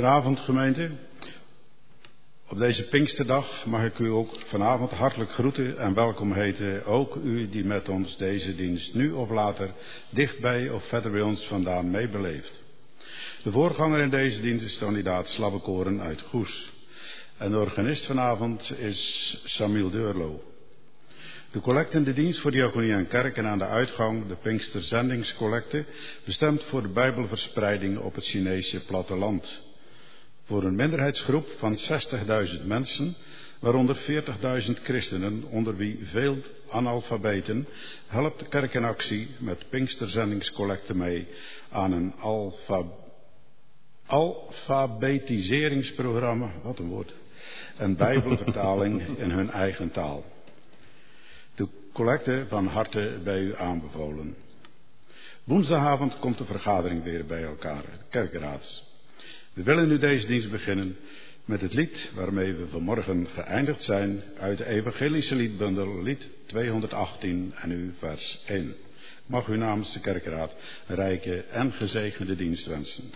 Goedenavond gemeente. Op deze Pinksterdag mag ik u ook vanavond hartelijk groeten en welkom heten. Ook u die met ons deze dienst nu of later dichtbij of verder bij ons vandaan meebeleeft. De voorganger in deze dienst is kandidaat Slabbekoren uit Goes. En de organist vanavond is Samiel Deurlo. De collecte in de dienst voor diaconie en kerk en aan de uitgang de Pinkster Zendingscollecte, bestemd voor de Bijbelverspreiding op het Chinese platteland. Voor een minderheidsgroep van 60.000 mensen, waaronder 40.000 christenen, onder wie veel analfabeten, helpt de kerk in actie met Pinksterzendingscollecte mee aan een alfa, alfabetiseringsprogramma, wat een woord, en bijbelvertaling in hun eigen taal collecte van harte bij u aanbevolen. Woensdagavond komt de vergadering weer bij elkaar, de kerkenraads. We willen nu deze dienst beginnen met het lied waarmee we vanmorgen geëindigd zijn uit de evangelische liedbundel, lied 218 en u vers 1. Mag u namens de kerkenraad een rijke en gezegende dienst wensen.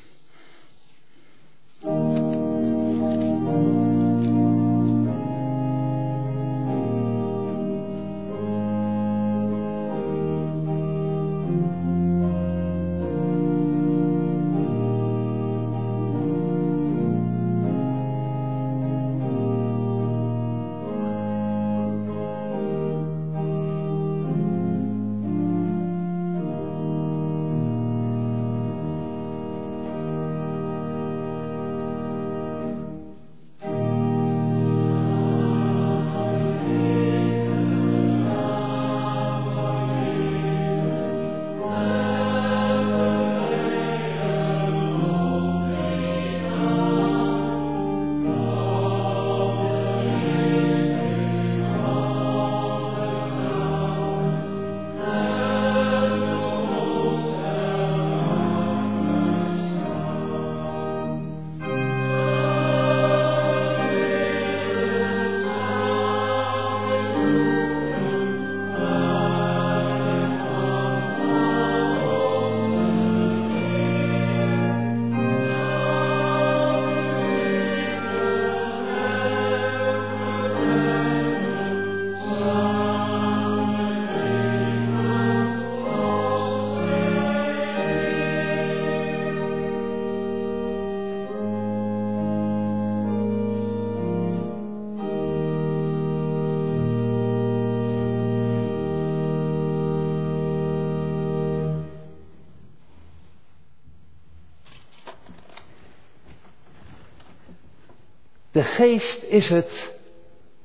Geest is het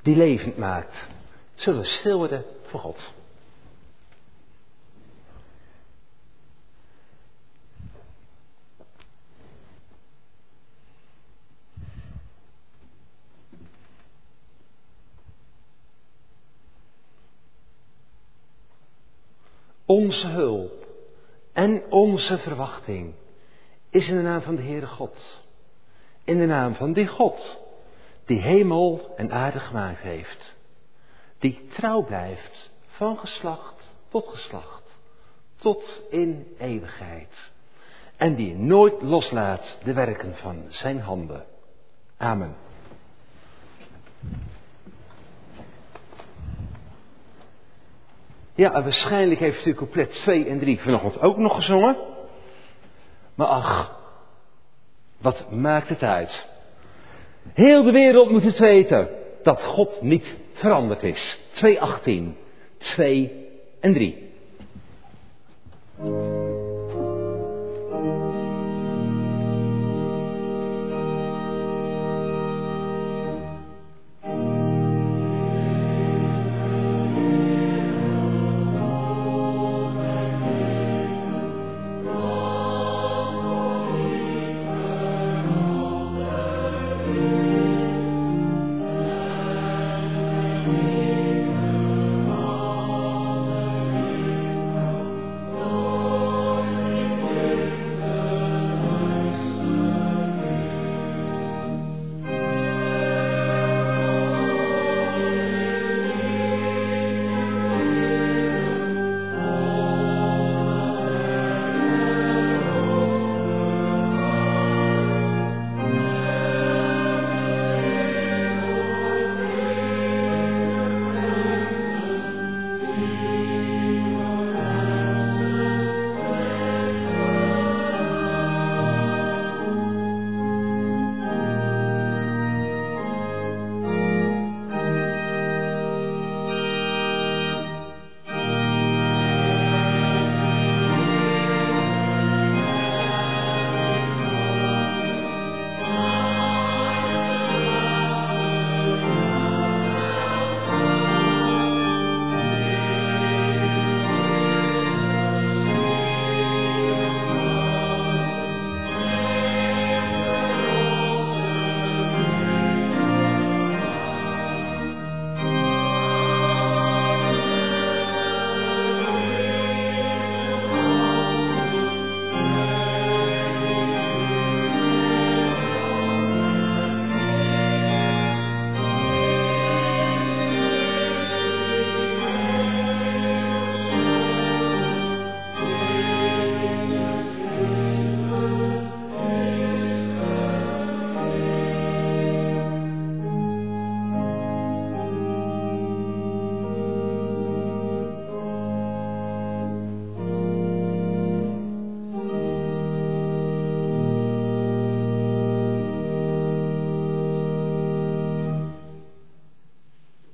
die levend maakt. Zullen we stil worden voor God. Onze hulp en onze verwachting is in de naam van de Heere God. In de naam van die God die hemel en aarde gemaakt heeft, die trouw blijft van geslacht tot geslacht, tot in eeuwigheid, en die nooit loslaat de werken van zijn handen. Amen. Ja, waarschijnlijk heeft u couplet 2 en 3 vanochtend ook nog gezongen. Maar ach, wat maakt het uit? Heel de wereld moet het weten dat God niet veranderd is. 2.18, 2 en 3.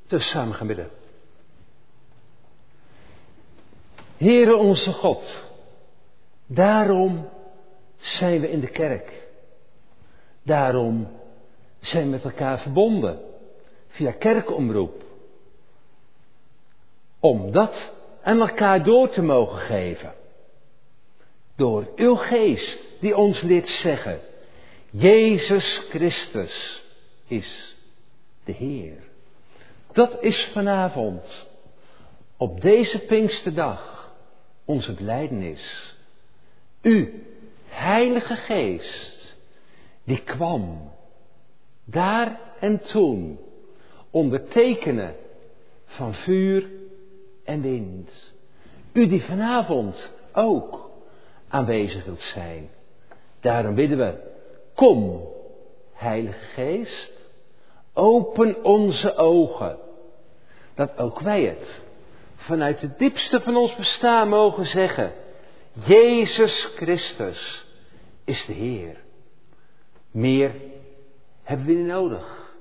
Dus samen gaan. Heere onze God, daarom zijn we in de kerk. Daarom zijn we met elkaar verbonden via kerkomroep. Om dat aan elkaar door te mogen geven. Door uw geest die ons leert zeggen, Jezus Christus is de Heer. Dat is vanavond, op deze Pinksterdag, onze belijdenis. U, Heilige Geest, die kwam daar en toen onder tekenen van vuur en wind. U die vanavond ook aanwezig wilt zijn. Daarom bidden we, kom, Heilige Geest, open onze ogen, dat ook wij het vanuit het diepste van ons bestaan mogen zeggen, Jezus Christus is de Heer. Meer hebben we niet nodig.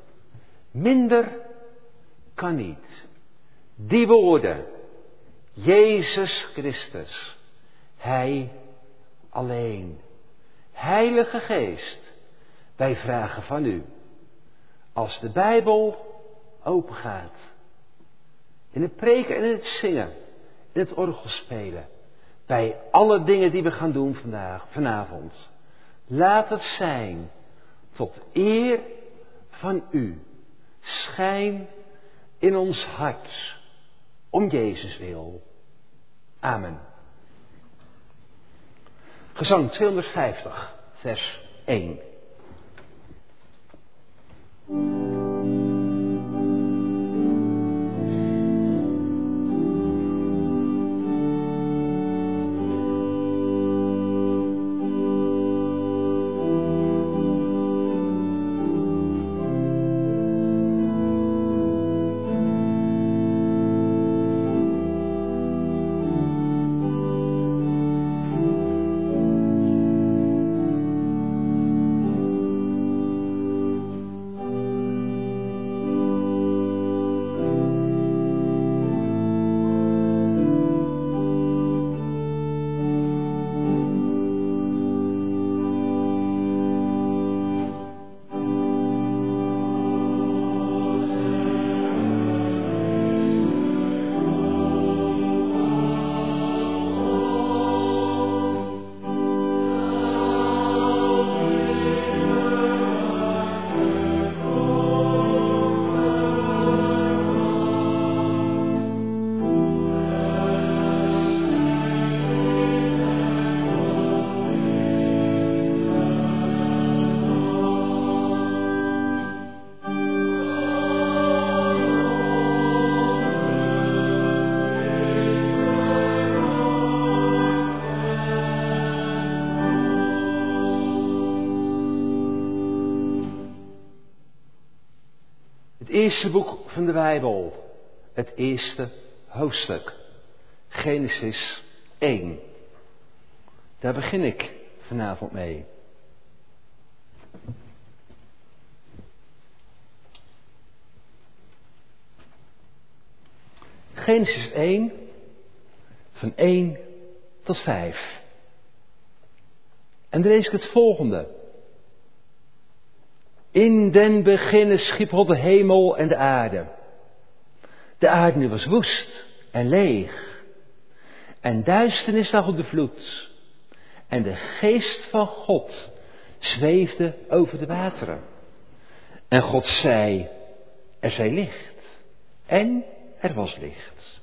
Minder kan niet. Die woorden, Jezus Christus, Hij alleen. Heilige Geest, wij vragen van u, als de Bijbel opengaat, in het preken en in het zingen, in het orgel spelen, bij alle dingen die we gaan doen vandaag, vanavond, laat het zijn tot eer van u. Schijn in ons hart om Jezus wil. Amen. Gezang 250, vers 1. Eerste boek van de Bijbel, het eerste hoofdstuk, Genesis 1. Daar begin ik vanavond mee. Genesis 1, van 1 tot 5. En dan lees ik het volgende. In den beginnen schiep God de hemel en de aarde. De aarde was woest en leeg. En duisternis lag op de vloed. En de geest van God zweefde over de wateren. En God zei, er zij licht. En er was licht.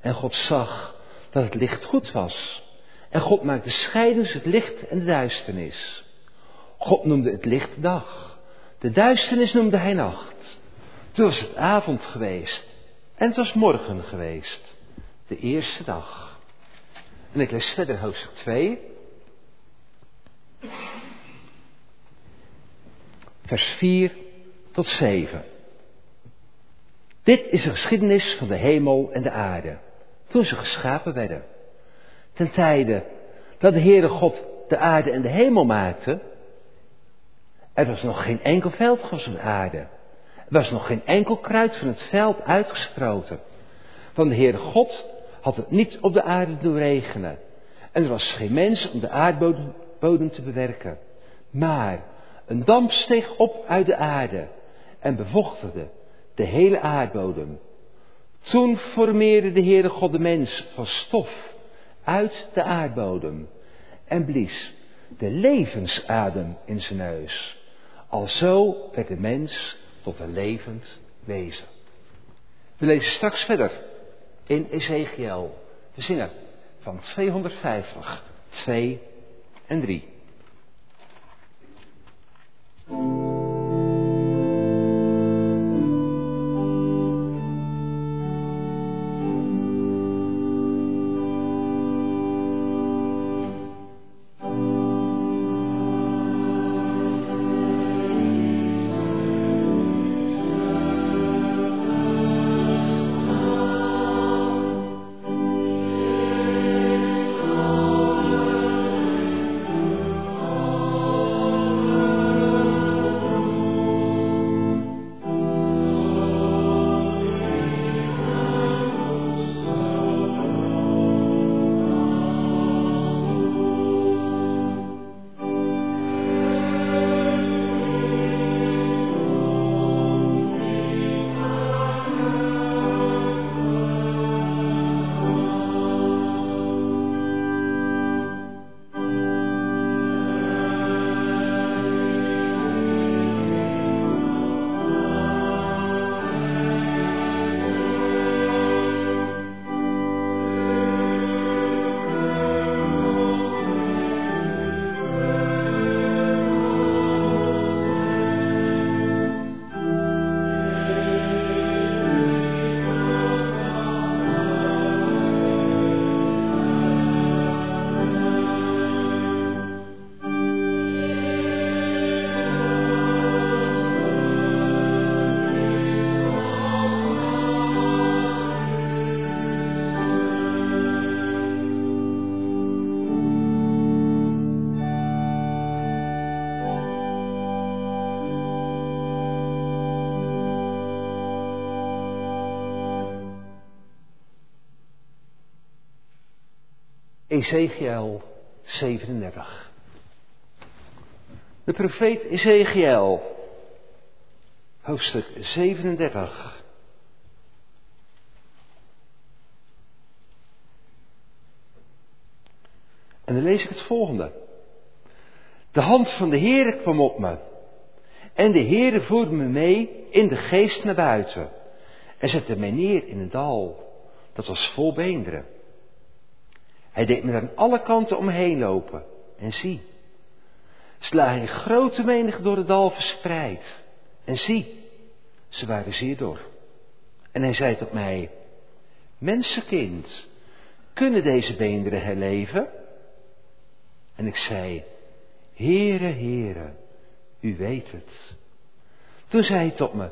En God zag dat het licht goed was. En God maakte scheidens het licht en de duisternis. God noemde het licht dag. De duisternis noemde hij nacht. Toen was het avond geweest. En het was morgen geweest. De eerste dag. En ik lees verder hoofdstuk 2. Vers 4 tot 7. Dit is de geschiedenis van de hemel en de aarde. Toen ze geschapen werden. Ten tijde dat de Heere God de aarde en de hemel maakte, er was nog geen enkel veldgras op aarde. Er was nog geen enkel kruid van het veld uitgesproten. Van de Heere God had het niet op de aarde doen regenen. En er was geen mens om de aardbodem te bewerken. Maar een damp steeg op uit de aarde en bevochtigde de hele aardbodem. Toen formeerde de Heere God de mens van stof uit de aardbodem en blies de levensadem in zijn neus. Alzo werd de mens tot een levend wezen. We lezen straks verder in Ezekiel. Zingen van 250, 2 en 3. Ezekiel 37. De profeet Ezekiel, hoofdstuk 37. En dan lees ik het volgende. De hand van de Heere kwam op me. En de Heere voerde me mee in de geest naar buiten. En zette mij neer in een dal. Dat was vol beenderen. Hij deed me aan alle kanten omheen lopen. En zie, lagen in grote menigte door het dal verspreid. En zie, ze waren zeer dor. En hij zei tot mij, mensenkind, kunnen deze beenderen herleven? En ik zei, Heere, Heere, u weet het. Toen zei hij tot me,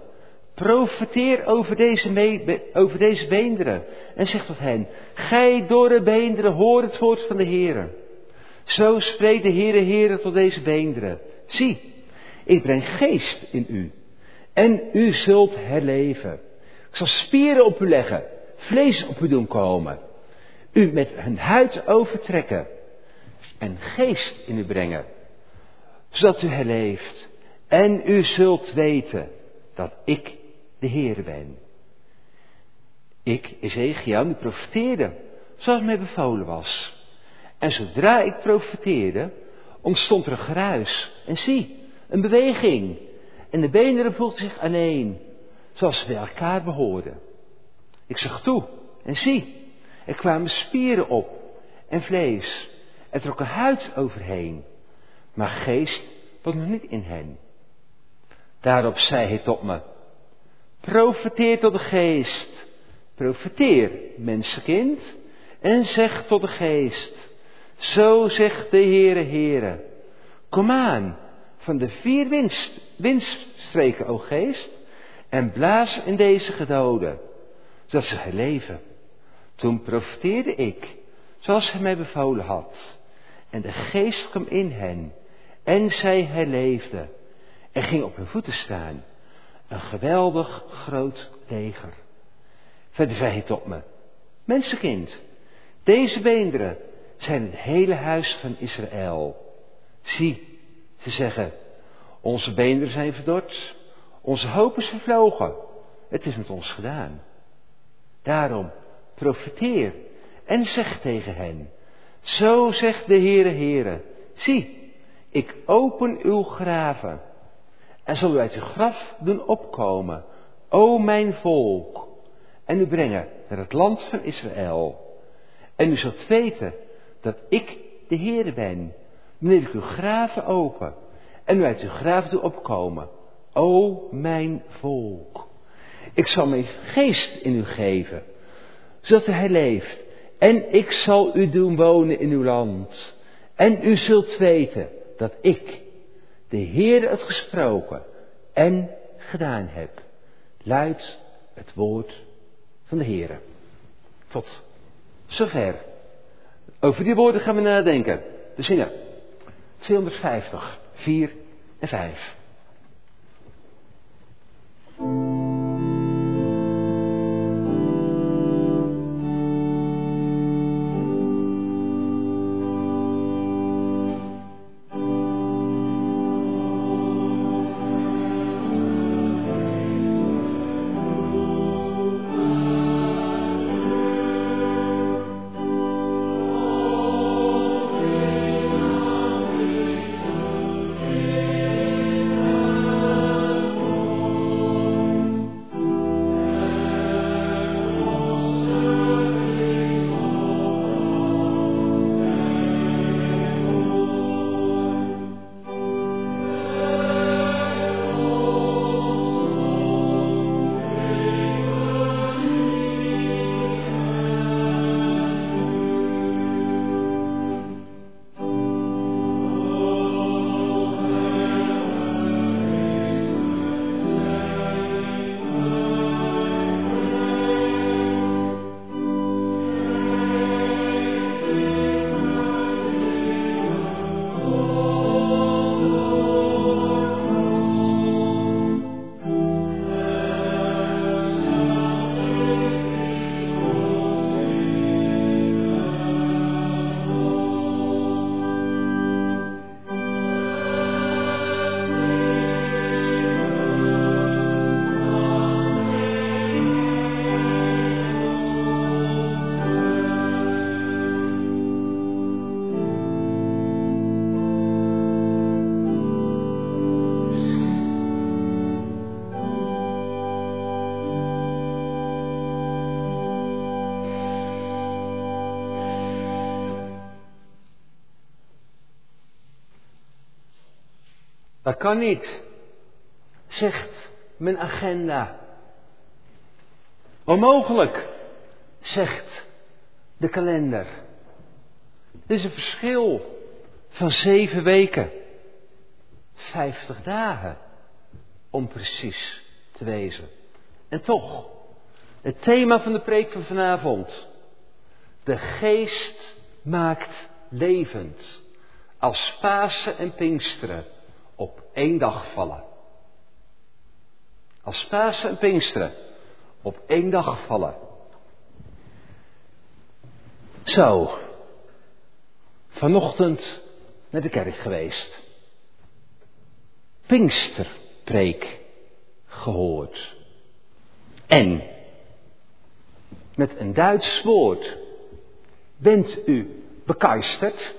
Profeteer over deze, over deze beenderen. En zeg tot hen, gij dorre beenderen, hoor het woord van de Heere. Zo spreekt de Heere Heere tot deze beenderen. Zie, ik breng geest in u. En u zult herleven. Ik zal spieren op u leggen, vlees op u doen komen. U met hun huid overtrekken. En geest in u brengen. Zodat u herleeft. En u zult weten dat ik de Heere ben. Ik, Ezekiel, nu profeteerde, zoals mij bevolen was. En zodra ik profeteerde, ontstond er een geruis. En zie, een beweging. En de benen voelden zich aaneen, zoals ze bij elkaar behoorden. Ik zag toe en zie, er kwamen spieren op en vlees. Er trok een huid overheen, maar geest was nog niet in hen. Daarop zei hij tot me, Profeteer tot de geest. Profeteer, mensenkind. En zeg tot de geest. Zo zegt de Heere Heere. Kom aan van de vier winst, windstreken, o geest. En blaas in deze gedoden. Zodat ze herleven. Toen profeteerde ik. Zoals hij mij bevolen had. En de geest kwam in hen. En zij herleefden. En ging op hun voeten staan Een geweldig groot leger. Verder zei hij tot me, mensenkind, deze beenderen zijn het hele huis van Israël. Zie, ze zeggen, onze beenderen zijn verdord, onze hoop is vervlogen, het is met ons gedaan. Daarom, profiteer en zeg tegen hen, zo zegt de Heere Heere, zie, ik open uw graven en u uit uw graf doen opkomen, o mijn volk, en u brengen naar het land van Israël. En u zult weten dat ik de Heere ben, wanneer ik uw graven open en u uit uw graven doe opkomen, o mijn volk. Ik zal mijn geest in u geven, zodat hij leeft. En ik zal u doen wonen in uw land. En u zult weten dat ik, de Heer, het gesproken en gedaan heb. Luidt het woord van de Heer. Tot zover. Over die woorden gaan we nadenken. De zingen. 250, 4 en 5. Kan niet, zegt mijn agenda. Onmogelijk, zegt de kalender. Er is een verschil van zeven weken, vijftig dagen, om precies te wezen. En toch, het thema van de preek van vanavond. De geest maakt levend. Als Pasen en Pinksteren één dag vallen. Als Pasen en Pinksteren op één dag vallen. Zo, vanochtend naar de kerk geweest. Pinksterpreek gehoord. En met een Duits woord bent u begeisterd,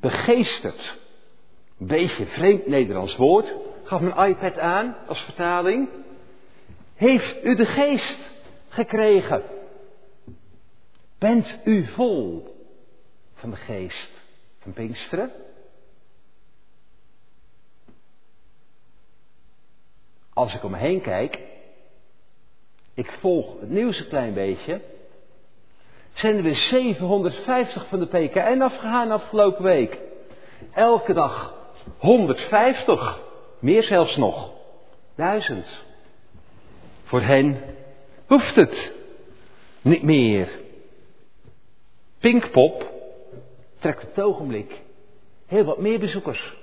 begeesterd beetje vreemd Nederlands woord. Gaf mijn iPad aan als vertaling. Heeft u de geest gekregen? Bent u vol van de geest van Pinksteren? Als ik om me heen kijk, ik volg het nieuws een klein beetje, zijn er weer 750 van de PKN afgegaan afgelopen week. Elke dag 150, meer zelfs nog, duizend. Voor hen hoeft het niet meer. Pinkpop trekt het ogenblik heel wat meer bezoekers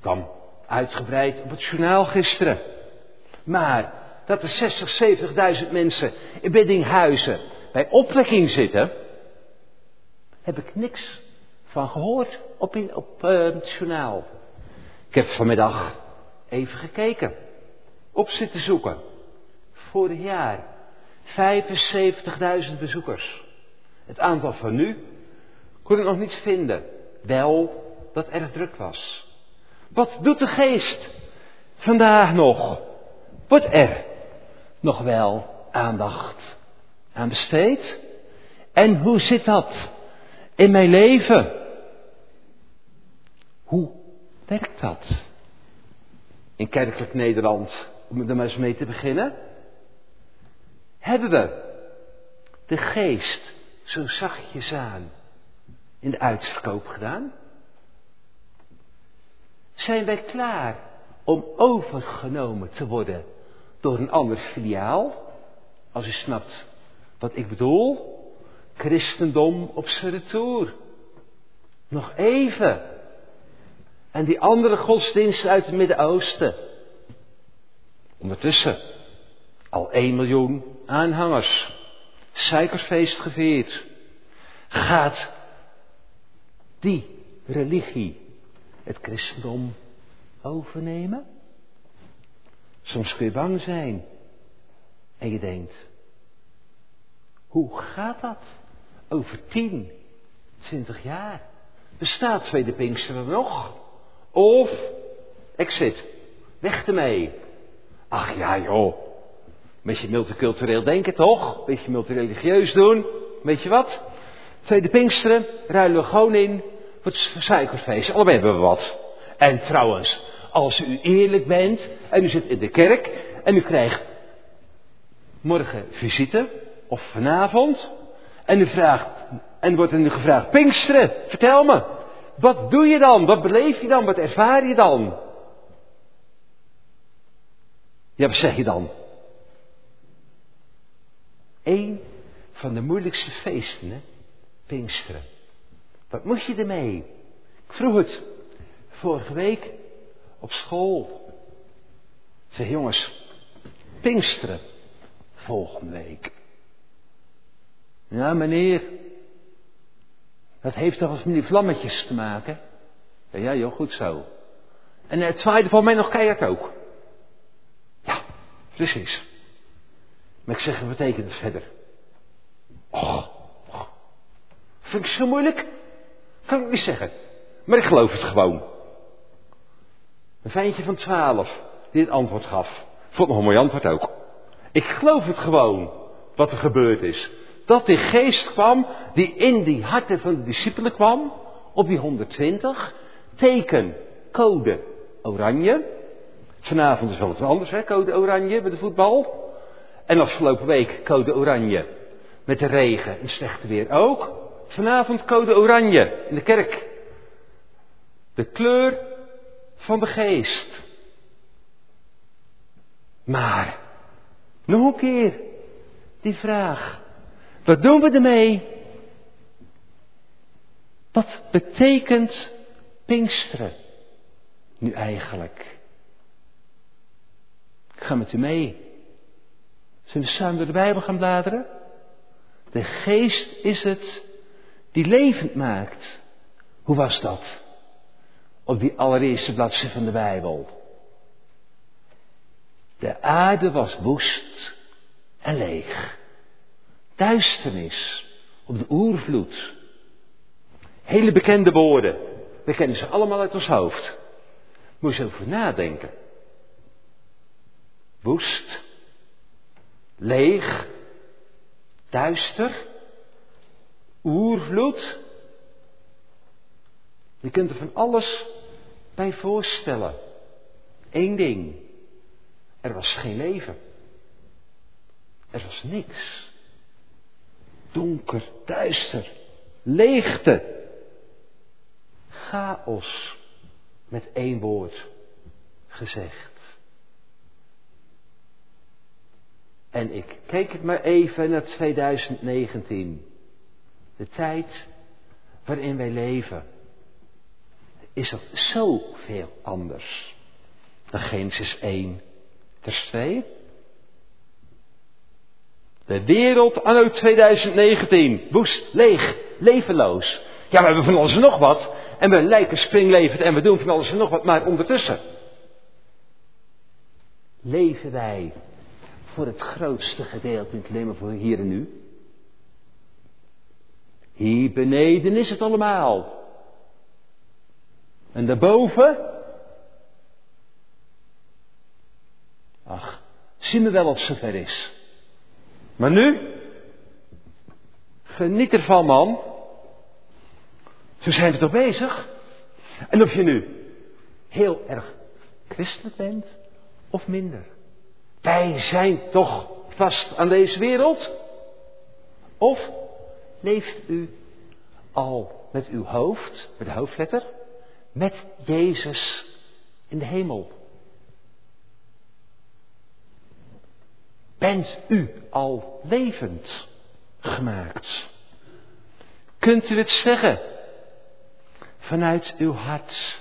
dan uitgebreid op het journaal gisteren. Maar dat er 60, 70.000 mensen in Biddinghuizen bij opwekking zitten, heb ik niks van gehoord op, in, op uh, het journaal. Ik heb vanmiddag even gekeken, op zitten zoeken. Vorig jaar 75.000 bezoekers. Het aantal van nu kon ik nog niet vinden. Wel dat erg druk was. Wat doet de geest vandaag nog? Wordt er nog wel aandacht aan besteed? En hoe zit dat in mijn leven? Hoe werkt dat? In kerkelijk Nederland, om er maar eens mee te beginnen. Hebben we de geest zo zachtjes aan in de uitverkoop gedaan? Zijn wij klaar om overgenomen te worden door een ander filiaal? Als u snapt wat ik bedoel. Christendom op zijn retour. Nog even. En die andere godsdiensten uit het Midden-Oosten. Ondertussen al 1 miljoen aanhangers. Suikerfeest gevierd. Gaat die religie het christendom overnemen? Soms kun je bang zijn. En je denkt, hoe gaat dat over 10, 20 jaar? Bestaat Tweede Pinkster nog? Of, exit, weg ermee. Ach ja joh, beetje multicultureel denken toch? Beetje multireligieus doen. Weet je wat? Tweede Pinksteren ruilen we gewoon in voor het suikerfeest. Allebei hebben we wat. En trouwens, als u eerlijk bent en u zit in de kerk en u krijgt morgen visite of vanavond en u vraagt en wordt u gevraagd Pinksteren, vertel me, wat doe je dan? Wat beleef je dan? Wat ervaar je dan? Ja, wat zeg je dan? Eén van de moeilijkste feesten, hè? Pinksteren. Wat moet je ermee? Ik vroeg het vorige week op school. Ik jongens, Pinksteren volgende week. Ja meneer, dat heeft toch wat met die vlammetjes te maken? Ja, joh, goed zo. En het zwaaide van mij nog keihard ook. Ja, precies. Maar ik zeg, wat betekent het verder? Oh, oh, vind ik zo moeilijk? Kan ik niet zeggen. Maar ik geloof het gewoon. Een vijntje van twaalf die het antwoord gaf. Vond nog een mooi antwoord ook. Ik geloof het gewoon, wat er gebeurd is. Dat die geest kwam, die in die harten van de discipelen kwam, op die 120. Teken, code, oranje. Vanavond is wel wat anders, hè, code oranje bij de voetbal. En afgelopen week code oranje met de regen en slechte weer ook. Vanavond code oranje in de kerk. De kleur van de geest. Maar, nog een keer, die vraag. Wat doen we ermee? Wat betekent Pinksteren nu eigenlijk? Ik ga met u mee. Zullen we samen door de Bijbel gaan bladeren? De geest is het die levend maakt. Hoe was dat? Op die allereerste bladzijde van de Bijbel. De aarde was woest en leeg. Duisternis op de oervloed. Hele bekende woorden. We kennen ze allemaal uit ons hoofd. Moet je over nadenken. Woest, leeg, duister, oervloed. Je kunt er van alles bij voorstellen. Eén ding. Er was geen leven. Er was niks. Donker, duister, leegte. Chaos, met één woord gezegd. En ik keek het maar even naar 2019. De tijd waarin wij leven. Is dat zoveel anders Dan Genesis 1, vers 2. De wereld anno 2019. Woest, leeg, levenloos. Ja, we hebben van alles en nog wat. En we lijken springlevend en we doen van alles en nog wat. Maar ondertussen leven wij voor het grootste gedeelte in het leven voor hier en nu. Hier beneden is het allemaal. En daarboven? Ach, zien we wel het zover is. Maar nu? Geniet ervan, man. Zo zijn we toch bezig? En of je nu heel erg christelijk bent of minder. Wij zijn toch vast aan deze wereld? Of leeft u al met uw hoofd, met de hoofdletter, met Jezus in de hemel? Bent u al levend gemaakt? Kunt u het zeggen vanuit uw hart?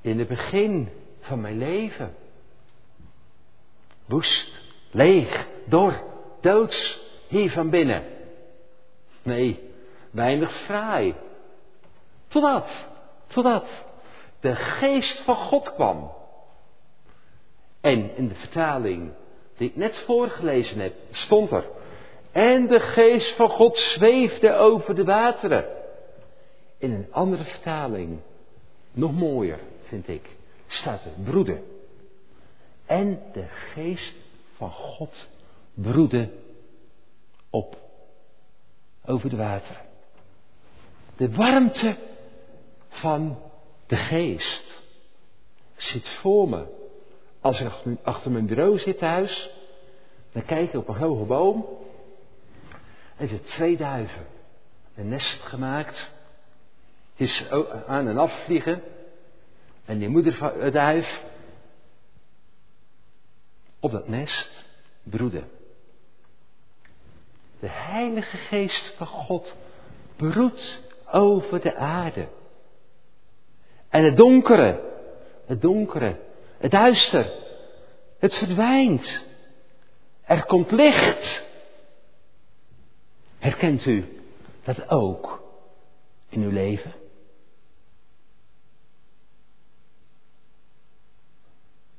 In het begin van mijn leven. Woest, leeg, dor, doods, hier van binnen. Nee, weinig fraai. Totdat, totdat de geest van God kwam. En in de vertaling die ik net voorgelezen heb, stond er. En de geest van God zweefde over de wateren. In een andere vertaling, nog mooier vind ik, staat er broeden. En de geest van God broedde op over de wateren. De warmte van de geest zit voor me als ik achter mijn bureau zit thuis, dan kijk ik op een hoge boom. En er twee duiven. Een nest gemaakt. Is aan en af vliegen. En die moederduif op dat nest broeden. De Heilige Geest van God broedt over de aarde. En het donkere, het donkere het duister. Het verdwijnt. Er komt licht. Herkent u dat ook in uw leven?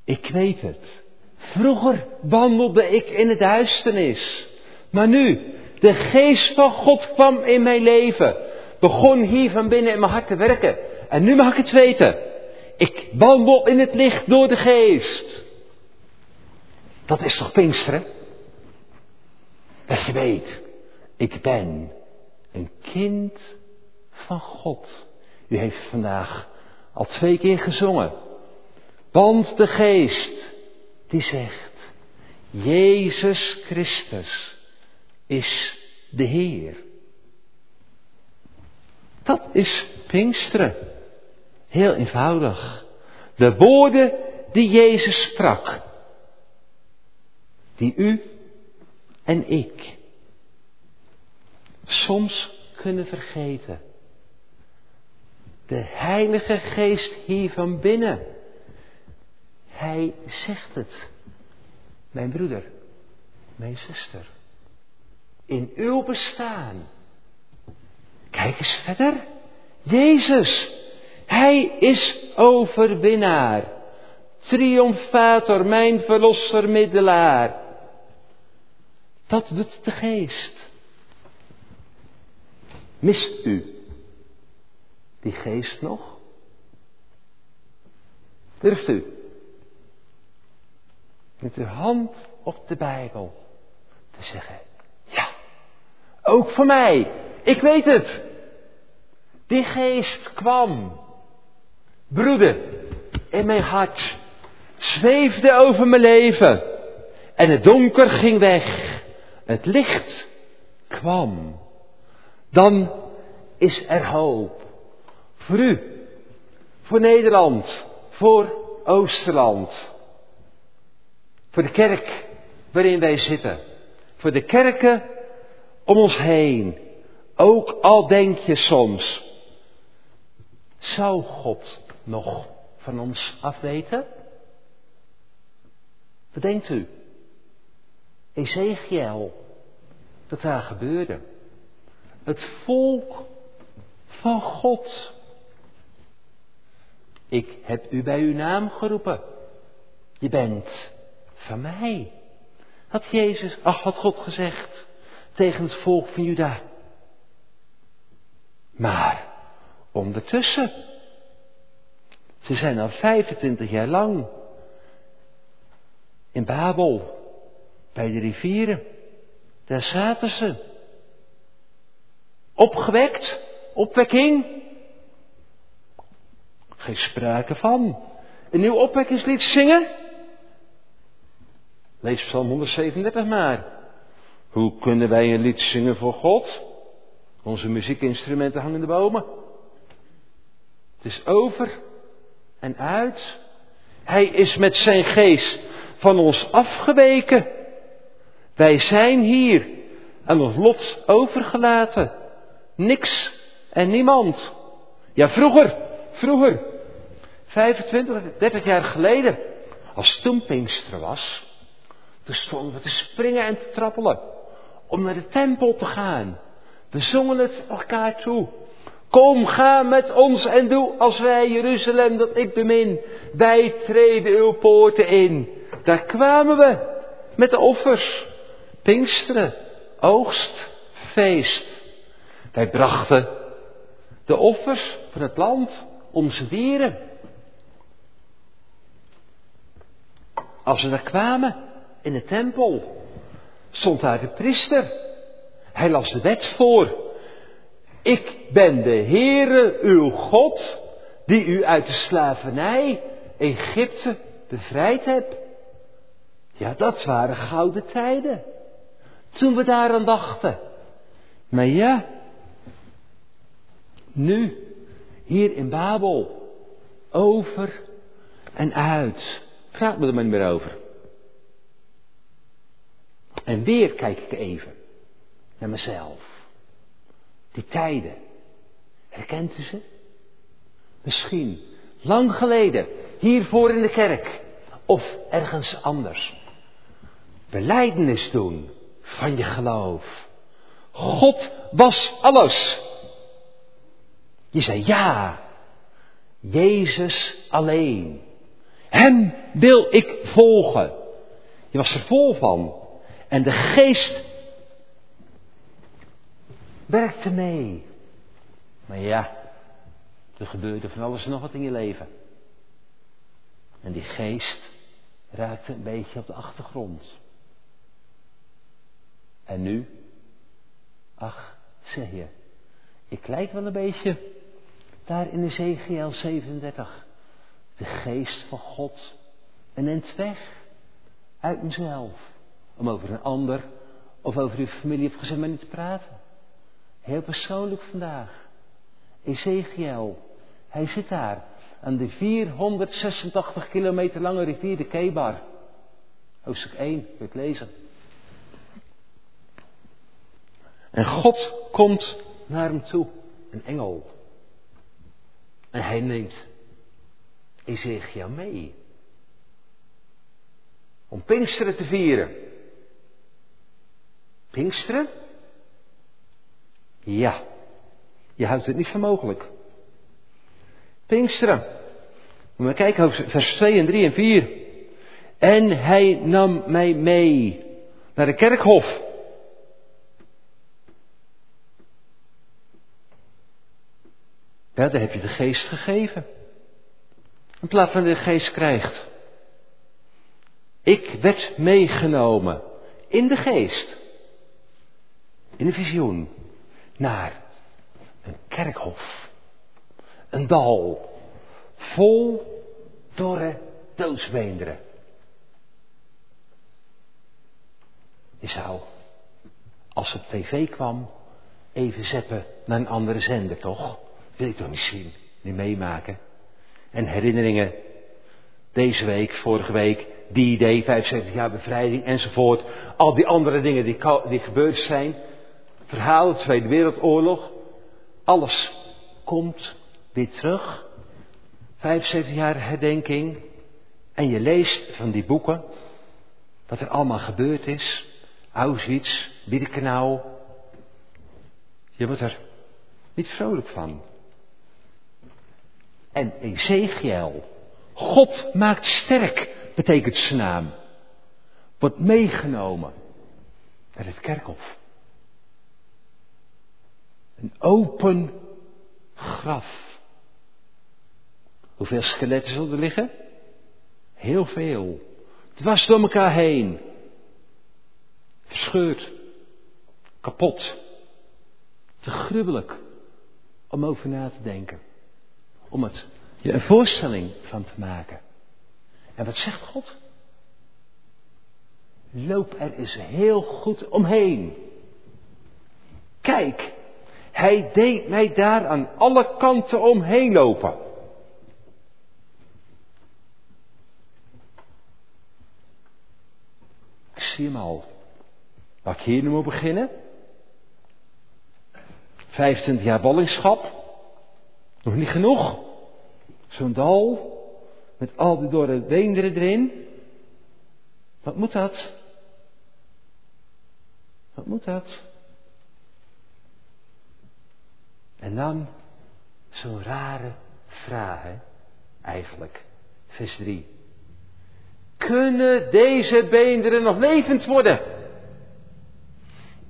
Ik weet het. Vroeger wandelde ik in het duisternis. Maar nu, de geest van God kwam in mijn leven. Begon hier van binnen in mijn hart te werken. En nu mag ik het weten. Ik wandel in het licht door de geest. Dat is toch Pinksteren? Dat je weet, ik ben een kind van God. U heeft vandaag al twee keer gezongen. Want de geest die zegt, Jezus Christus is de Heer. Dat is Pinksteren. Heel eenvoudig. De woorden die Jezus sprak. Die u en ik soms kunnen vergeten. De Heilige Geest hier van binnen. Hij zegt het. Mijn broeder, mijn zuster. In uw bestaan. Kijk eens verder. Jezus hij is overwinnaar. Triomfator, mijn verlosser, middelaar. Dat doet de geest. Mist u die geest nog? Durft u met uw hand op de Bijbel te zeggen, ja, ook voor mij, ik weet het. Die geest kwam broeder in mijn hart zweefde over mijn leven. En het donker ging weg. Het licht kwam. Dan is er hoop. Voor u. Voor Nederland. Voor Oosterland. Voor de kerk waarin wij zitten. Voor de kerken om ons heen. Ook al denk je soms. Zou God nog van ons afweten? Wat denkt u? Ezekiel, dat daar gebeurde. Het volk van God. Ik heb u bij uw naam geroepen. Je bent van mij. Had Jezus, ach, had God gezegd tegen het volk van Juda. Maar ondertussen, ze zijn al 25 jaar lang in Babel, bij de rivieren. Daar zaten ze. Opgewekt, opwekking. Geen sprake van. Een nieuw opwekkingslied zingen. Lees Psalm 137 maar. Hoe kunnen wij een lied zingen voor God? Onze muziekinstrumenten hangen de bomen. Het is over en uit. Hij is met zijn geest van ons afgeweken. Wij zijn hier aan ons lot overgelaten. Niks en niemand. Ja, vroeger, vroeger, 25, 30 jaar geleden, als toen Pinkster was, toen stonden we te springen en te trappelen om naar de tempel te gaan. We zongen het elkaar toe. Kom, ga met ons en doe als wij Jeruzalem dat ik bemin. Wij treden uw poorten in. Daar kwamen we met de offers. Pinksteren, oogst, feest. Wij brachten de offers van het land, onze dieren. Als we daar kwamen in de tempel, stond daar de priester. Hij las de wet voor. Ik ben de Heere, uw God, die u uit de slavernij Egypte bevrijd hebt. Ja, dat waren gouden tijden. Toen we daaraan dachten. Maar ja, nu, hier in Babel, over en uit. Praat me er maar niet meer over. En weer kijk ik even naar mezelf. Die tijden. Herkent u ze? Misschien lang geleden, hiervoor in de kerk of ergens anders. Beleidenis doen van je geloof. God was alles. Je zei ja. Jezus alleen. Hem wil ik volgen. Je was er vol van. En de geest werkte mee. Maar ja, er gebeurde van alles en nog wat in je leven. En die geest raakte een beetje op de achtergrond. En nu? Ach, zeg je, ik lijk wel een beetje daar in Ezekiel 37. De geest van God. En neemt weg uit mezelf. Om over een ander of over uw familie of gezin maar niet te praten. Heel persoonlijk vandaag. Ezekiel, hij zit daar aan de 486 kilometer lange rivier de Kebar. Hoofdstuk 1, kun je lezen. En God komt naar hem toe, een engel. En hij neemt Ezekiel mee. Om Pinksteren te vieren. Pinksteren? Ja. Je houdt het niet voor mogelijk. Pinksteren. Moet maar kijken, vers 2 en 3 en 4. En hij nam mij mee naar de kerkhof. Ja, daar heb je de geest gegeven. In plaats van de geest krijgt. Ik werd meegenomen in de geest. In een visioen. Naar een kerkhof. Een dal. Vol dorre doodsbeenderen. Je zou, als op tv kwam, even zetten naar een andere zender, toch? Wil je toch zien, niet meemaken? En herinneringen, deze week, vorige week, die idee, 75 jaar bevrijding enzovoort. Al die andere dingen die, die gebeurd zijn. Verhalen, Tweede Wereldoorlog. Alles komt weer terug. 75 jaar herdenking. En je leest van die boeken. Wat er allemaal gebeurd is. Auschwitz, Birkenau. Je wordt er niet vrolijk van. En Ezekiel. God maakt sterk, betekent zijn naam. Wordt meegenomen naar het kerkhof. Een open graf. Hoeveel skeletten zullen er liggen? Heel veel. Dwars door elkaar heen. Verscheurd. Kapot. Te gruwelijk om over na te denken. Om het je een voorstelling van te maken. En wat zegt God? Loop er eens heel goed omheen. Kijk, hij deed mij daar aan alle kanten omheen lopen. Ik zie hem al. Waar ik hier nu moet beginnen? 25 jaar ballingschap. Nog niet genoeg. Zo'n dal. Met al die dorre beenderen erin. Wat moet dat? Wat moet dat? En dan zo'n rare vraag, hè? eigenlijk. Vers 3. Kunnen deze beenderen nog levend worden?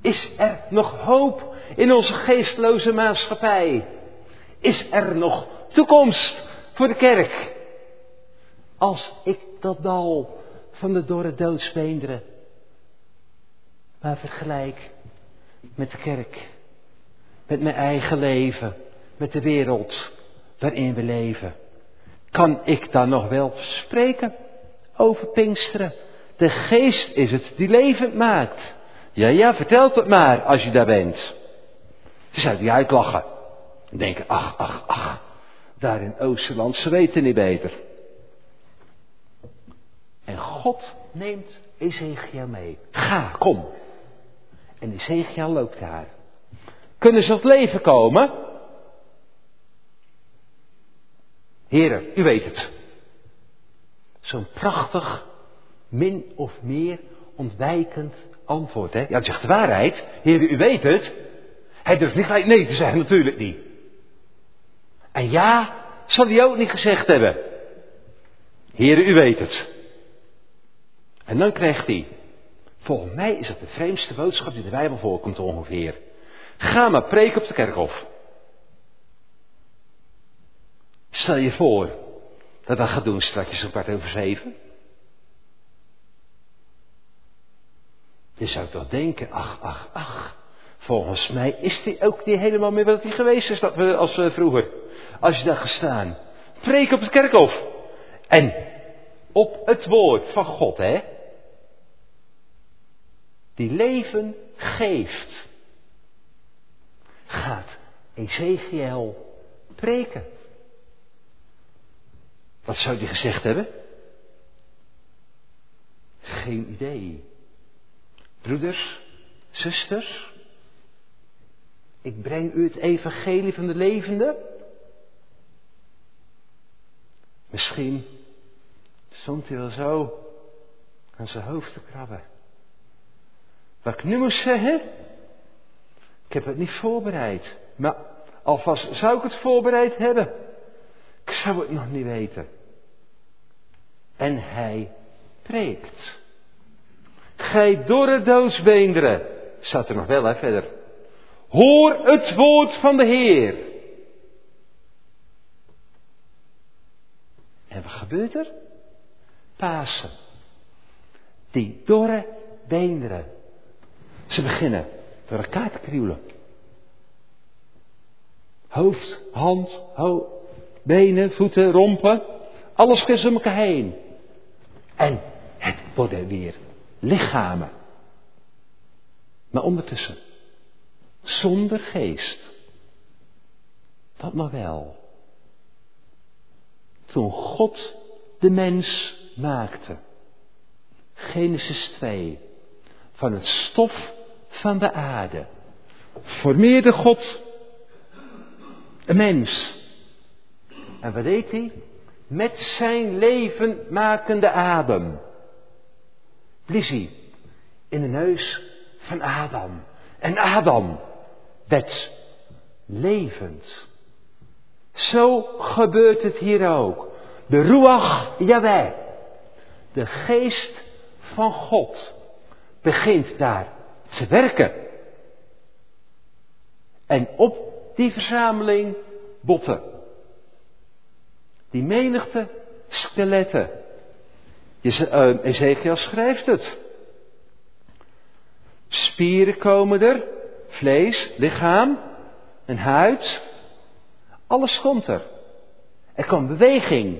Is er nog hoop in onze geestloze maatschappij? Is er nog toekomst voor de kerk? Als ik dat dal van de dorre doodsbeenderen maar vergelijk met de kerk, met mijn eigen leven, met de wereld waarin we leven, kan ik dan nog wel spreken over Pinksteren? De geest is het die levend maakt. Ja, ja, vertel het maar als je daar bent. Ze zouden je uitlachen. En denken, ach, ach, ach, daar in Oosterland, ze weten niet beter. En God neemt Ezekiel mee. Ga, kom. En Ezekiel loopt daar. Kunnen ze tot leven komen? Heren, u weet het. Zo'n prachtig, min of meer ontwijkend antwoord. Hè? Ja, zegt de waarheid. Heren, u weet het. Hij durft niet gelijk nee te zeggen, natuurlijk niet. En ja, zal hij ook niet gezegd hebben. Heren, u weet het. En dan krijgt hij. Volgens mij is dat de vreemdste boodschap die de Bijbel voorkomt ongeveer. Ga maar preken op de kerkhof. Stel je voor dat dat gaat doen straks om kwart over zeven. Je zou toch denken, ach, ach, ach. Volgens mij is die ook niet helemaal meer wat hij geweest is dat we, als we vroeger. Als je daar gestaan. Preek op het kerkhof. En op het woord van God, hè. Die leven geeft. Gaat Ezekiel preken. Wat zou hij gezegd hebben? Geen idee. Broeders, zusters, ik breng u het evangelie van de levende. Misschien stond hij wel zo aan zijn hoofd te krabben. Wat ik nu moest zeggen, ik heb het niet voorbereid. Maar alvast zou ik het voorbereid hebben. Ik zou het nog niet weten. En hij preekt. Gij dorre doodsbeenderen. Staat er nog wel, hè, verder. Hoor het woord van de Heer. En wat gebeurt er? Pasen. Die dorre beenderen. Ze beginnen door elkaar te. Hoofd, hand, benen, voeten, rompen. Alles gaat om elkaar heen. En het worden weer lichamen. Maar ondertussen, zonder geest. Dat nog wel. Toen God de mens maakte. Genesis 2. Van het stof van de aarde. Formeerde God een mens. En wat deed hij? met zijn levenmakende adem. Blies hij in de neus van Adam. En Adam werd levend. Zo gebeurt het hier ook. De Ruach Yahweh, de geest van God, begint daar te werken. En op die verzameling botten. Die menigte skeletten. Uh, Ezekiel schrijft het. Spieren komen er, vlees, lichaam, een huid. Alles komt er. Er komt beweging.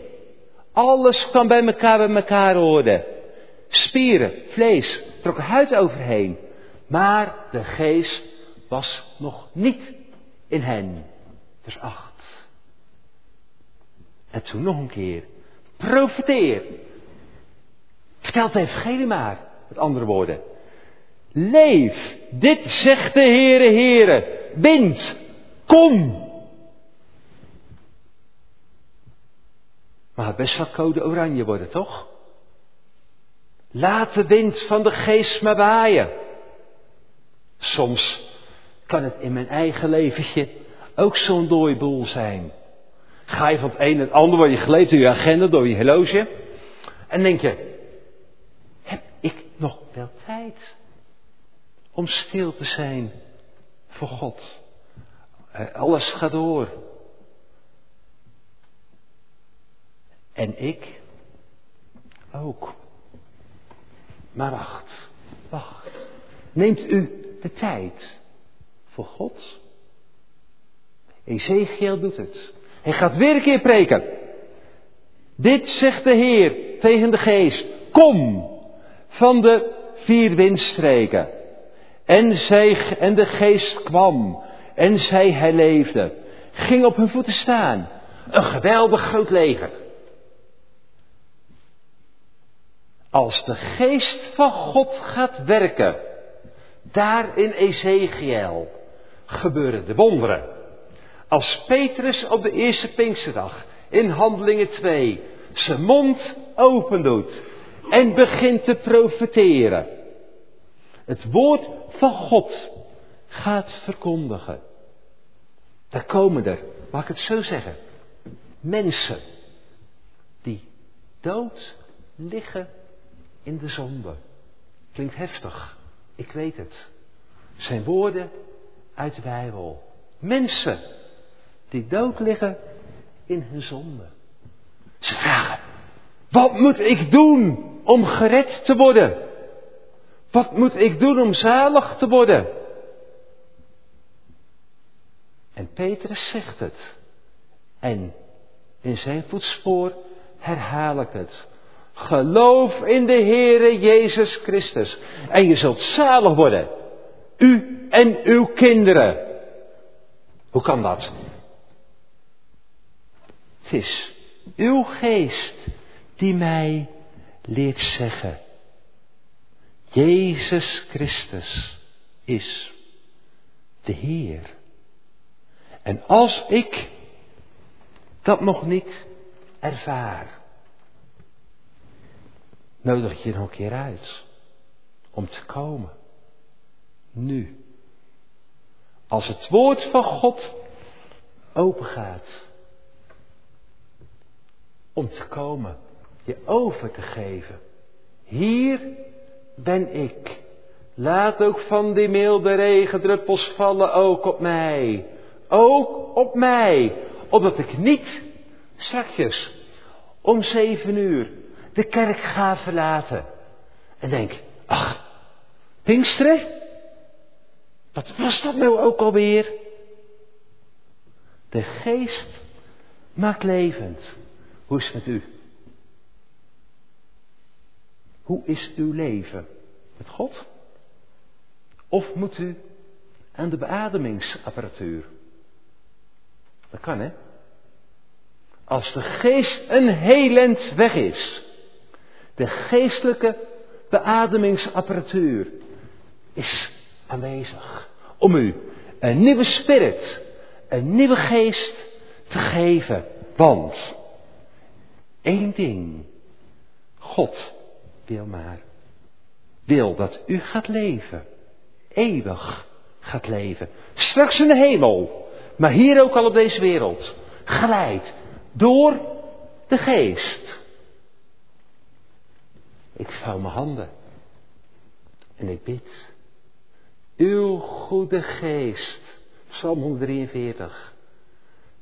Alles kan bij elkaar bij elkaar horen. Spieren, vlees, trok huid overheen. Maar de geest was nog niet in hen. Vers 8. En toen nog een keer. Profiteer. Vertel het evangelie maar. Met andere woorden. Leef. Dit zegt de Heere Heere. Wind. Kom. Maar best wel code oranje worden, toch? Laat de wind van de geest maar waaien. Soms kan het in mijn eigen leventje ook zo'n dooiboel zijn. Ga je van het een naar het ander, word je geleid door je agenda, door je horloge. En denk je, heb ik nog wel tijd om stil te zijn voor God? Eh, alles gaat door. En ik ook. Maar wacht, wacht. Neemt u de tijd voor God? Ezekiel doet het. Hij gaat weer een keer preken. Dit zegt de Heer tegen de geest. Kom van de vier windstreken. En, zij, en de geest kwam. En zij herleefde. Ging op hun voeten staan. Een geweldig groot leger. Als de geest van God gaat werken. Daar in Ezekiel gebeuren de wonderen. Als Petrus op de eerste Pinksterdag in Handelingen 2 zijn mond open doet en begint te profeteren. Het woord van God gaat verkondigen. Daar komen er, mag ik het zo zeggen, mensen die dood liggen in de zonde. Klinkt heftig, ik weet het. Zijn woorden uit de Bijbel. Mensen die dood liggen in hun zonde. Ze vragen, wat moet ik doen om gered te worden? Wat moet ik doen om zalig te worden? En Petrus zegt het. En in zijn voetspoor herhaal ik het. Geloof in de Heere Jezus Christus. En je zult zalig worden. U en uw kinderen. Hoe kan dat? Het is uw geest die mij leert zeggen. Jezus Christus is de Heer. En als ik dat nog niet ervaar, nodig je nog een keer uit om te komen. Nu. Als het woord van God open gaat om te komen, je over te geven. Hier ben ik. Laat ook van die milde regendruppels vallen ook op mij. Ook op mij. Opdat ik niet strakjes om zeven uur de kerk ga verlaten. En denk, ach, Pinksteren? Wat was dat nou ook alweer? De geest maakt levend. Hoe is het met u? Hoe is uw leven met God? Of moet u aan de beademingsapparatuur? Dat kan hè? Als de geest een helend weg is, de geestelijke beademingsapparatuur is aanwezig om u een nieuwe spirit, een nieuwe geest te geven. Want Eén ding. God wil maar. Wil dat u gaat leven. Eeuwig gaat leven. Straks in de hemel. Maar hier ook al op deze wereld. Geleid door de geest. Ik vouw mijn handen. En ik bid. Uw goede geest. Psalm 143.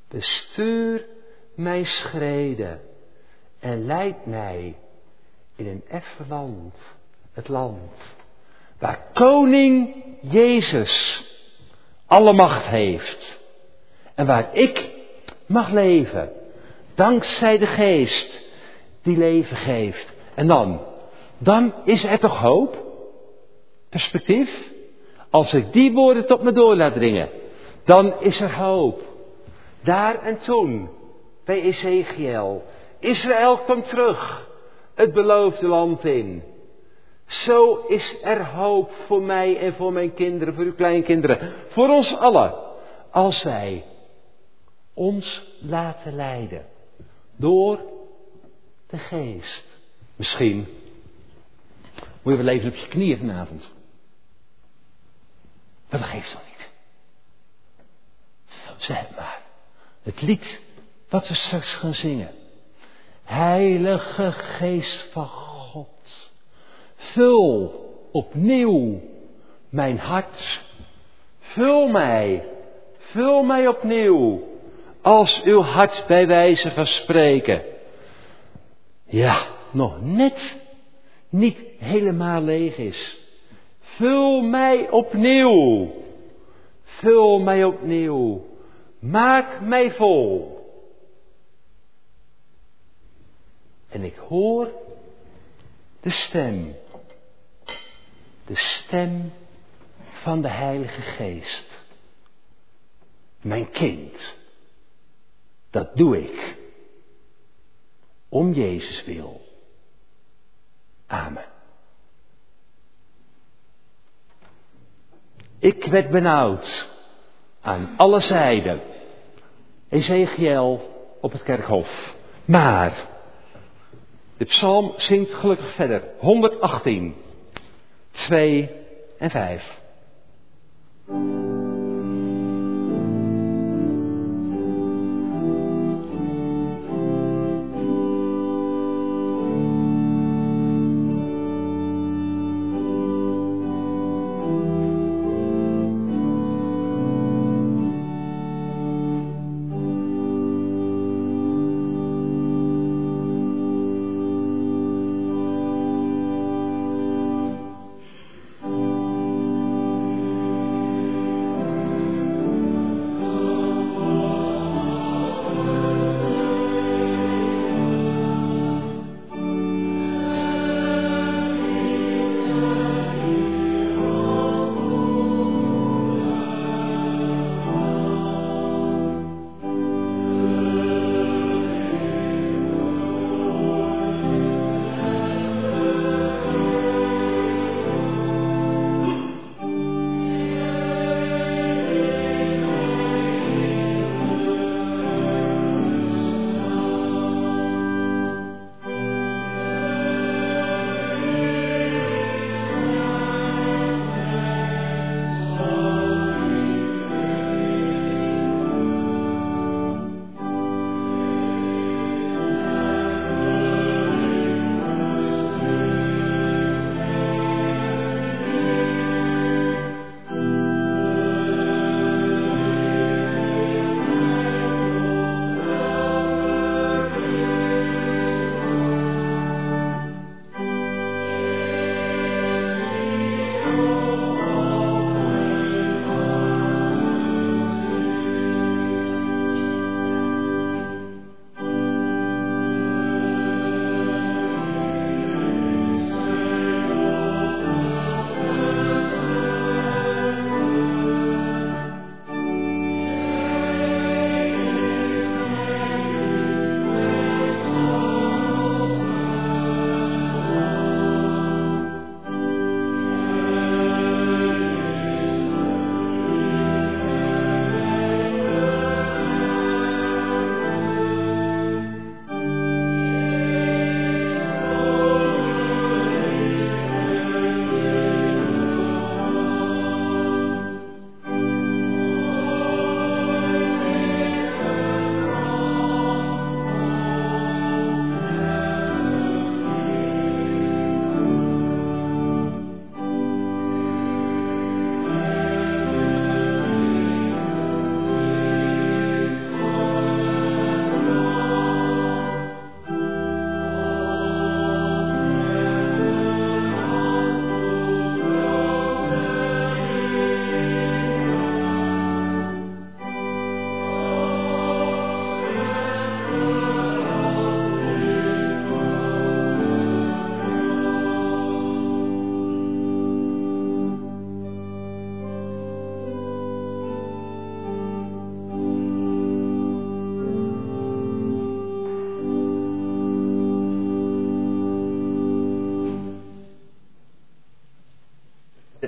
Bestuur mijn schreden. En leid mij in een effen land. Het land. Waar koning Jezus alle macht heeft. En waar ik mag leven. Dankzij de geest die leven geeft. En dan, dan is er toch hoop? Perspectief? Als ik die woorden tot me door laat dringen, dan is er hoop. Daar en toen, bij Ezekiel, Israël komt terug, het beloofde land in. Zo is er hoop voor mij en voor mijn kinderen, voor uw kleinkinderen, voor ons allen, als wij ons laten leiden door de geest. Misschien moet je wel op je knieën vanavond. Dat geeft toch niet. Zeg maar. Het lied wat we straks gaan zingen. Heilige Geest van God. Vul opnieuw mijn hart. Vul mij. Vul mij opnieuw. Als uw hart bij wijze van spreken. Ja, nog net niet helemaal leeg is. Vul mij opnieuw. Vul mij opnieuw. Maak mij vol. En ik hoor de stem. De stem van de Heilige Geest. Mijn kind. Dat doe ik. Om Jezus wil. Amen. Ik werd benauwd aan alle zijden. Ezekiel op het kerkhof. Maar de psalm zingt gelukkig verder. 118, 2 en 5.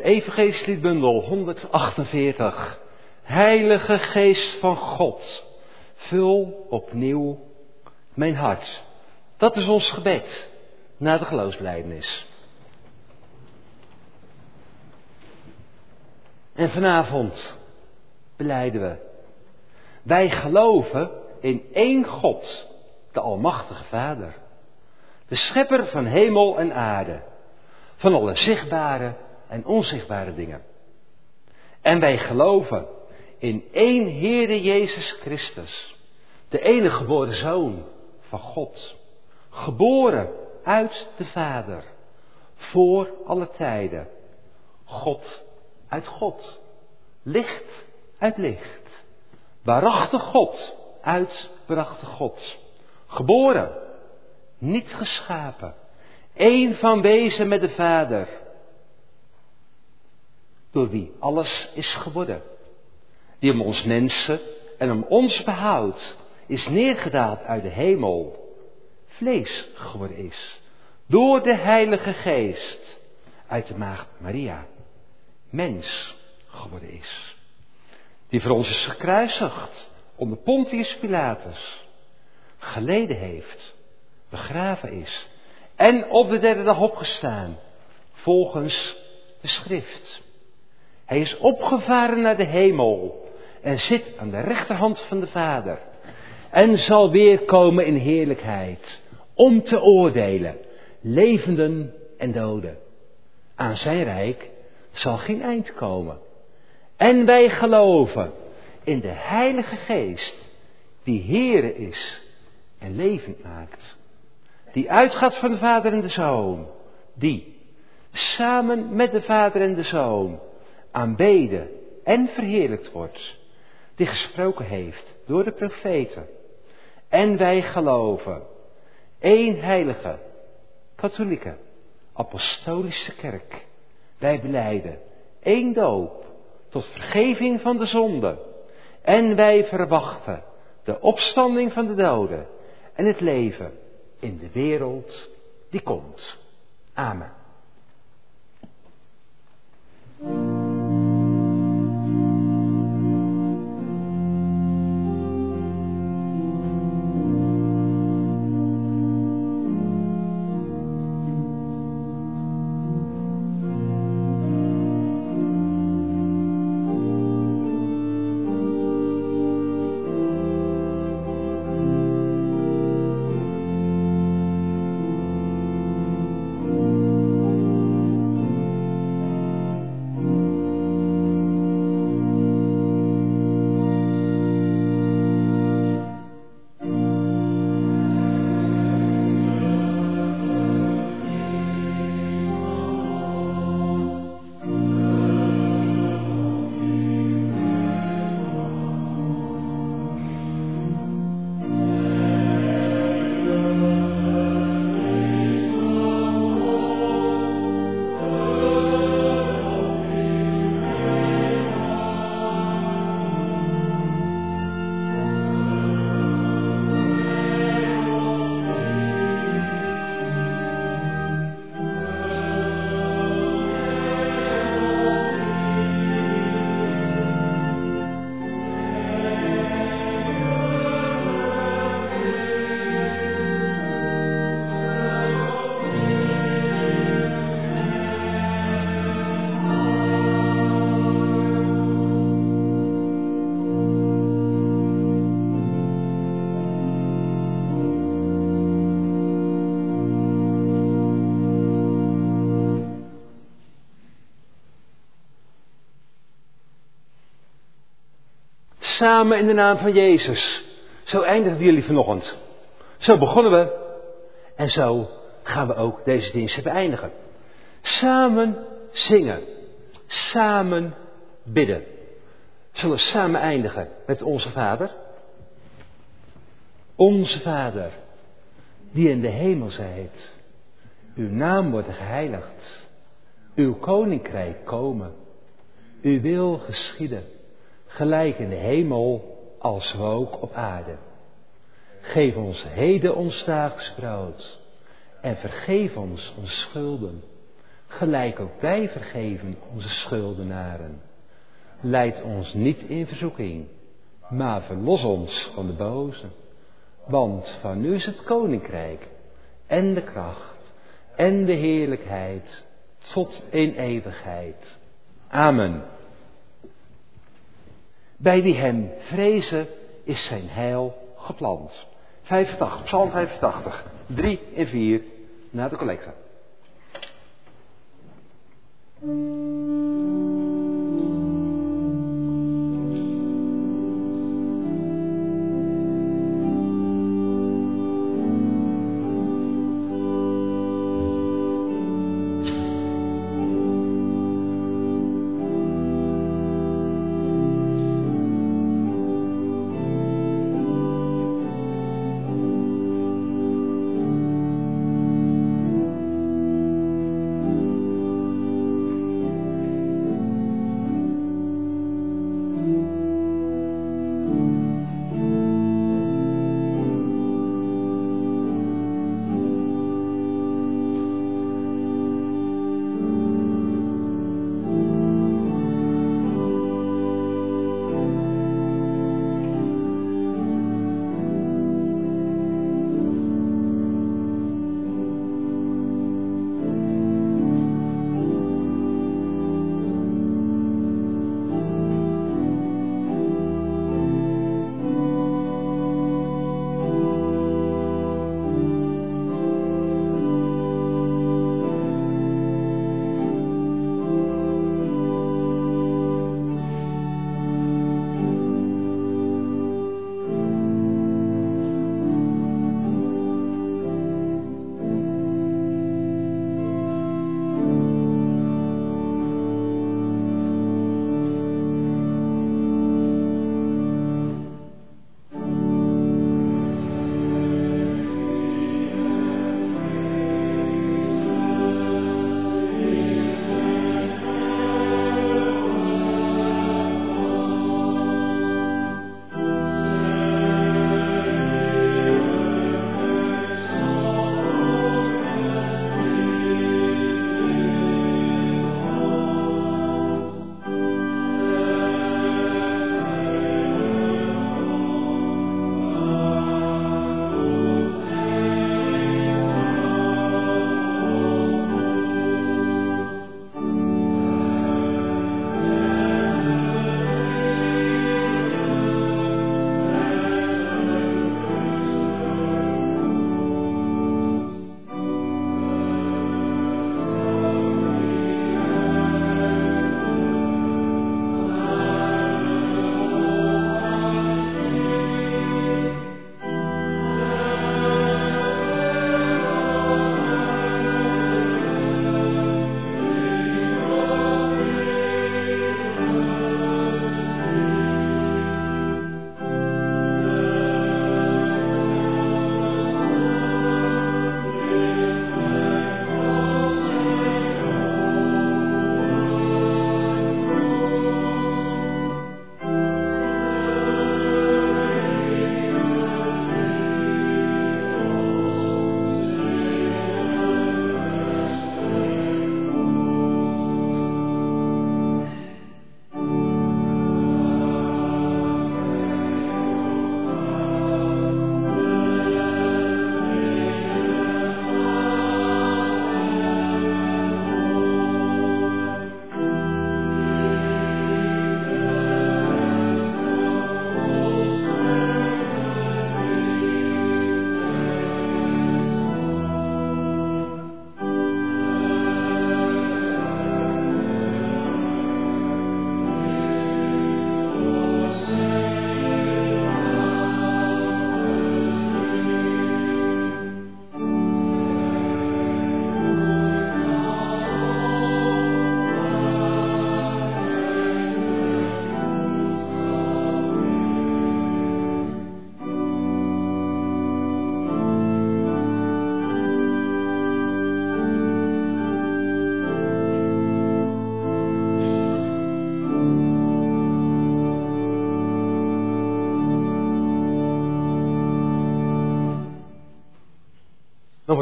De Evangeliesliedbundel 148. Heilige Geest van God, vul opnieuw mijn hart. Dat is ons gebed na de geloofsblijdenis. En vanavond beleiden we. Wij geloven in één God, de Almachtige Vader. De schepper van hemel en aarde. Van alle zichtbare en onzichtbare dingen. En wij geloven in één Heere Jezus Christus. De enige geboren Zoon van God. Geboren uit de Vader. Voor alle tijden. God uit God. Licht uit licht. Waarachtig God uit waarachtig God. Geboren, niet geschapen. Eén van wezen met de Vader. Door wie alles is geworden. Die om ons mensen en om ons behoud is neergedaald uit de hemel. Vlees geworden is. Door de Heilige Geest uit de Maagd Maria mens geworden is. Die voor ons is gekruisigd onder Pontius Pilatus. Geleden heeft, begraven is en op de derde dag opgestaan, volgens de schrift. Hij is opgevaren naar de hemel en zit aan de rechterhand van de Vader. En zal weer komen in heerlijkheid om te oordelen, levenden en doden. Aan zijn rijk zal geen eind komen. En wij geloven in de Heilige Geest, die Heere is en levend maakt. Die uitgaat van de Vader en de Zoon. Die, samen met de Vader en de Zoon, aanbeden en verheerlijkt wordt. Die gesproken heeft door de profeten. En wij geloven één heilige, katholieke, apostolische kerk wij beleiden één doop tot vergeving van de zonde. En wij verwachten de opstanding van de doden en het leven in de wereld die komt. Amen. Samen in de naam van Jezus. Zo eindigen jullie vanochtend. Zo begonnen we. En zo gaan we ook deze dienst beëindigen. Samen zingen. Samen bidden. Zullen we samen eindigen met onze Vader? Onze Vader, die in de hemel zijt. Uw naam wordt geheiligd. Uw koninkrijk komen. Uw wil geschieden gelijk in de hemel als ook op aarde. Geef ons heden ons dagelijks brood en vergeef ons onze schulden, gelijk ook wij vergeven onze schuldenaren. Leid ons niet in verzoeking, maar verlos ons van de boze. Want van u is het koninkrijk en de kracht en de heerlijkheid tot in eeuwigheid. Amen. Bij wie hem vrezen is zijn heil geplant. 85, Psalm 85, 3 en 4 naar de collector.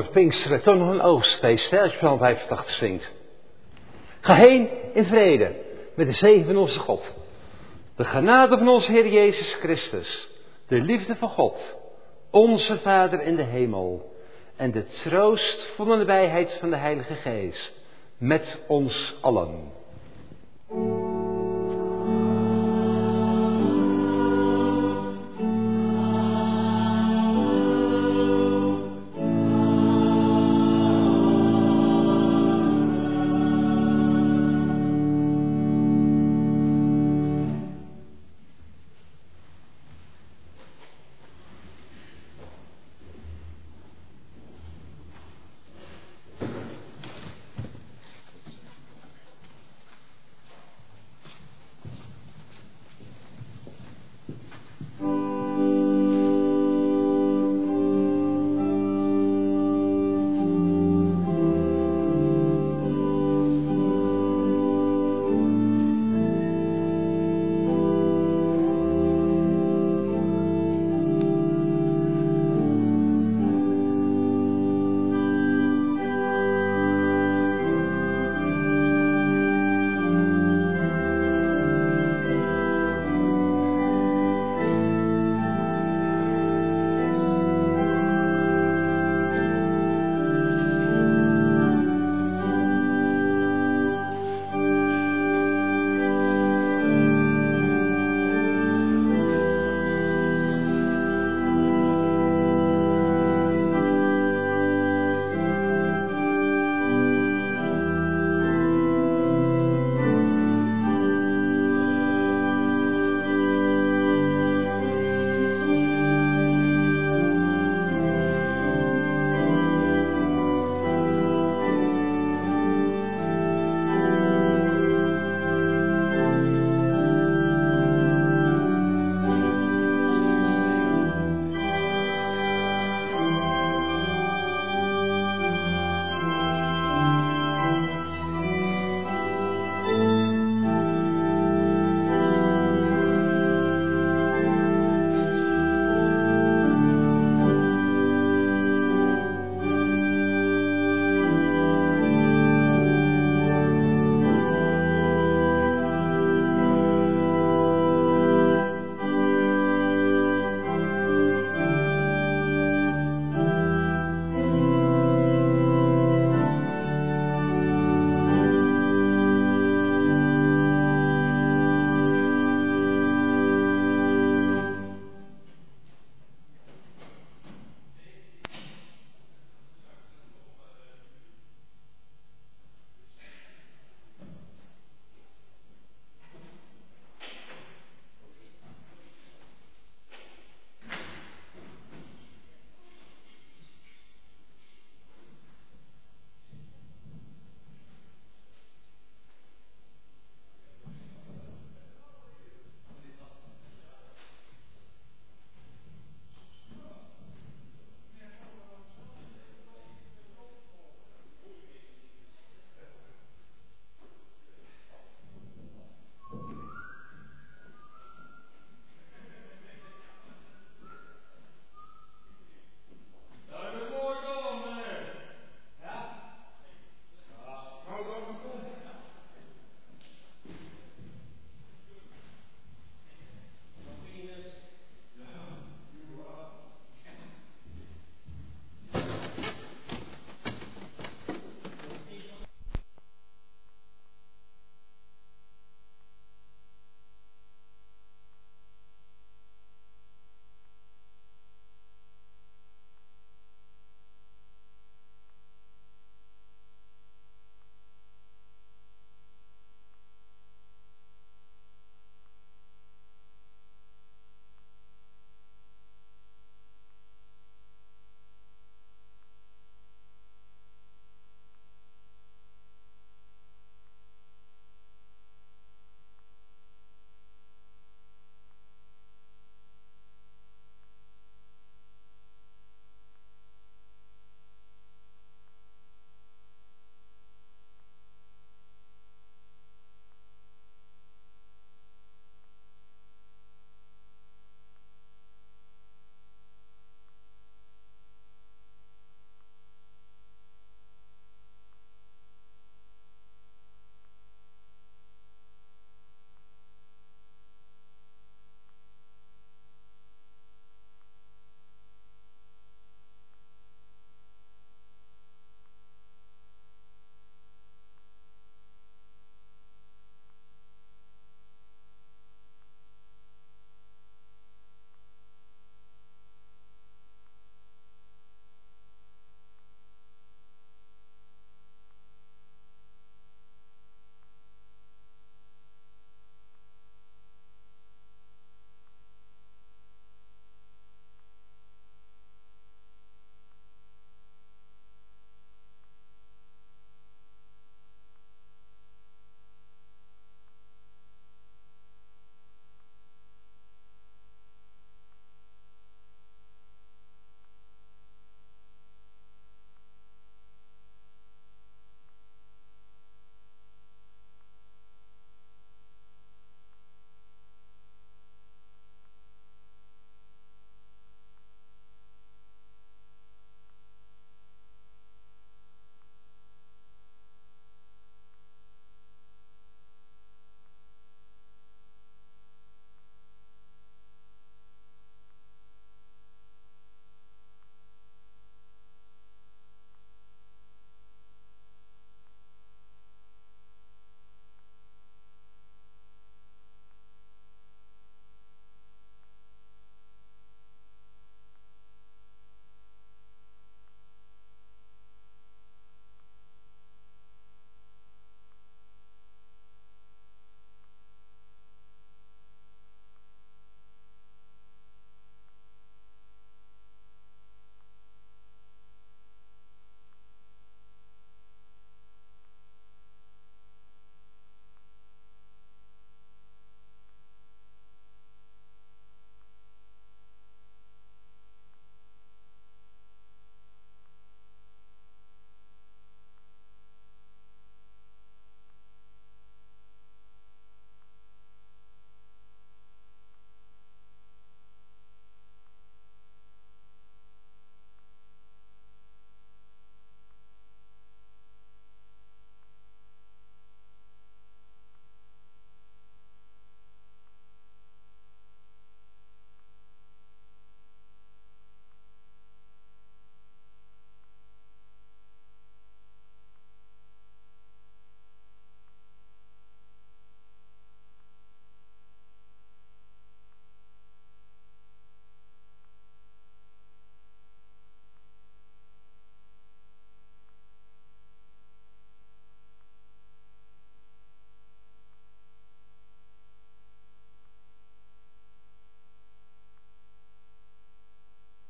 Het Pinksteren, toch nog een oogstfeest, als je Psalm 85 zingt. Ga heen in vrede met de zegen van onze God. De genade van onze Heer Jezus Christus. De liefde van God. Onze Vader in de hemel. En de troost van de nabijheid van de Heilige Geest. Met ons allen.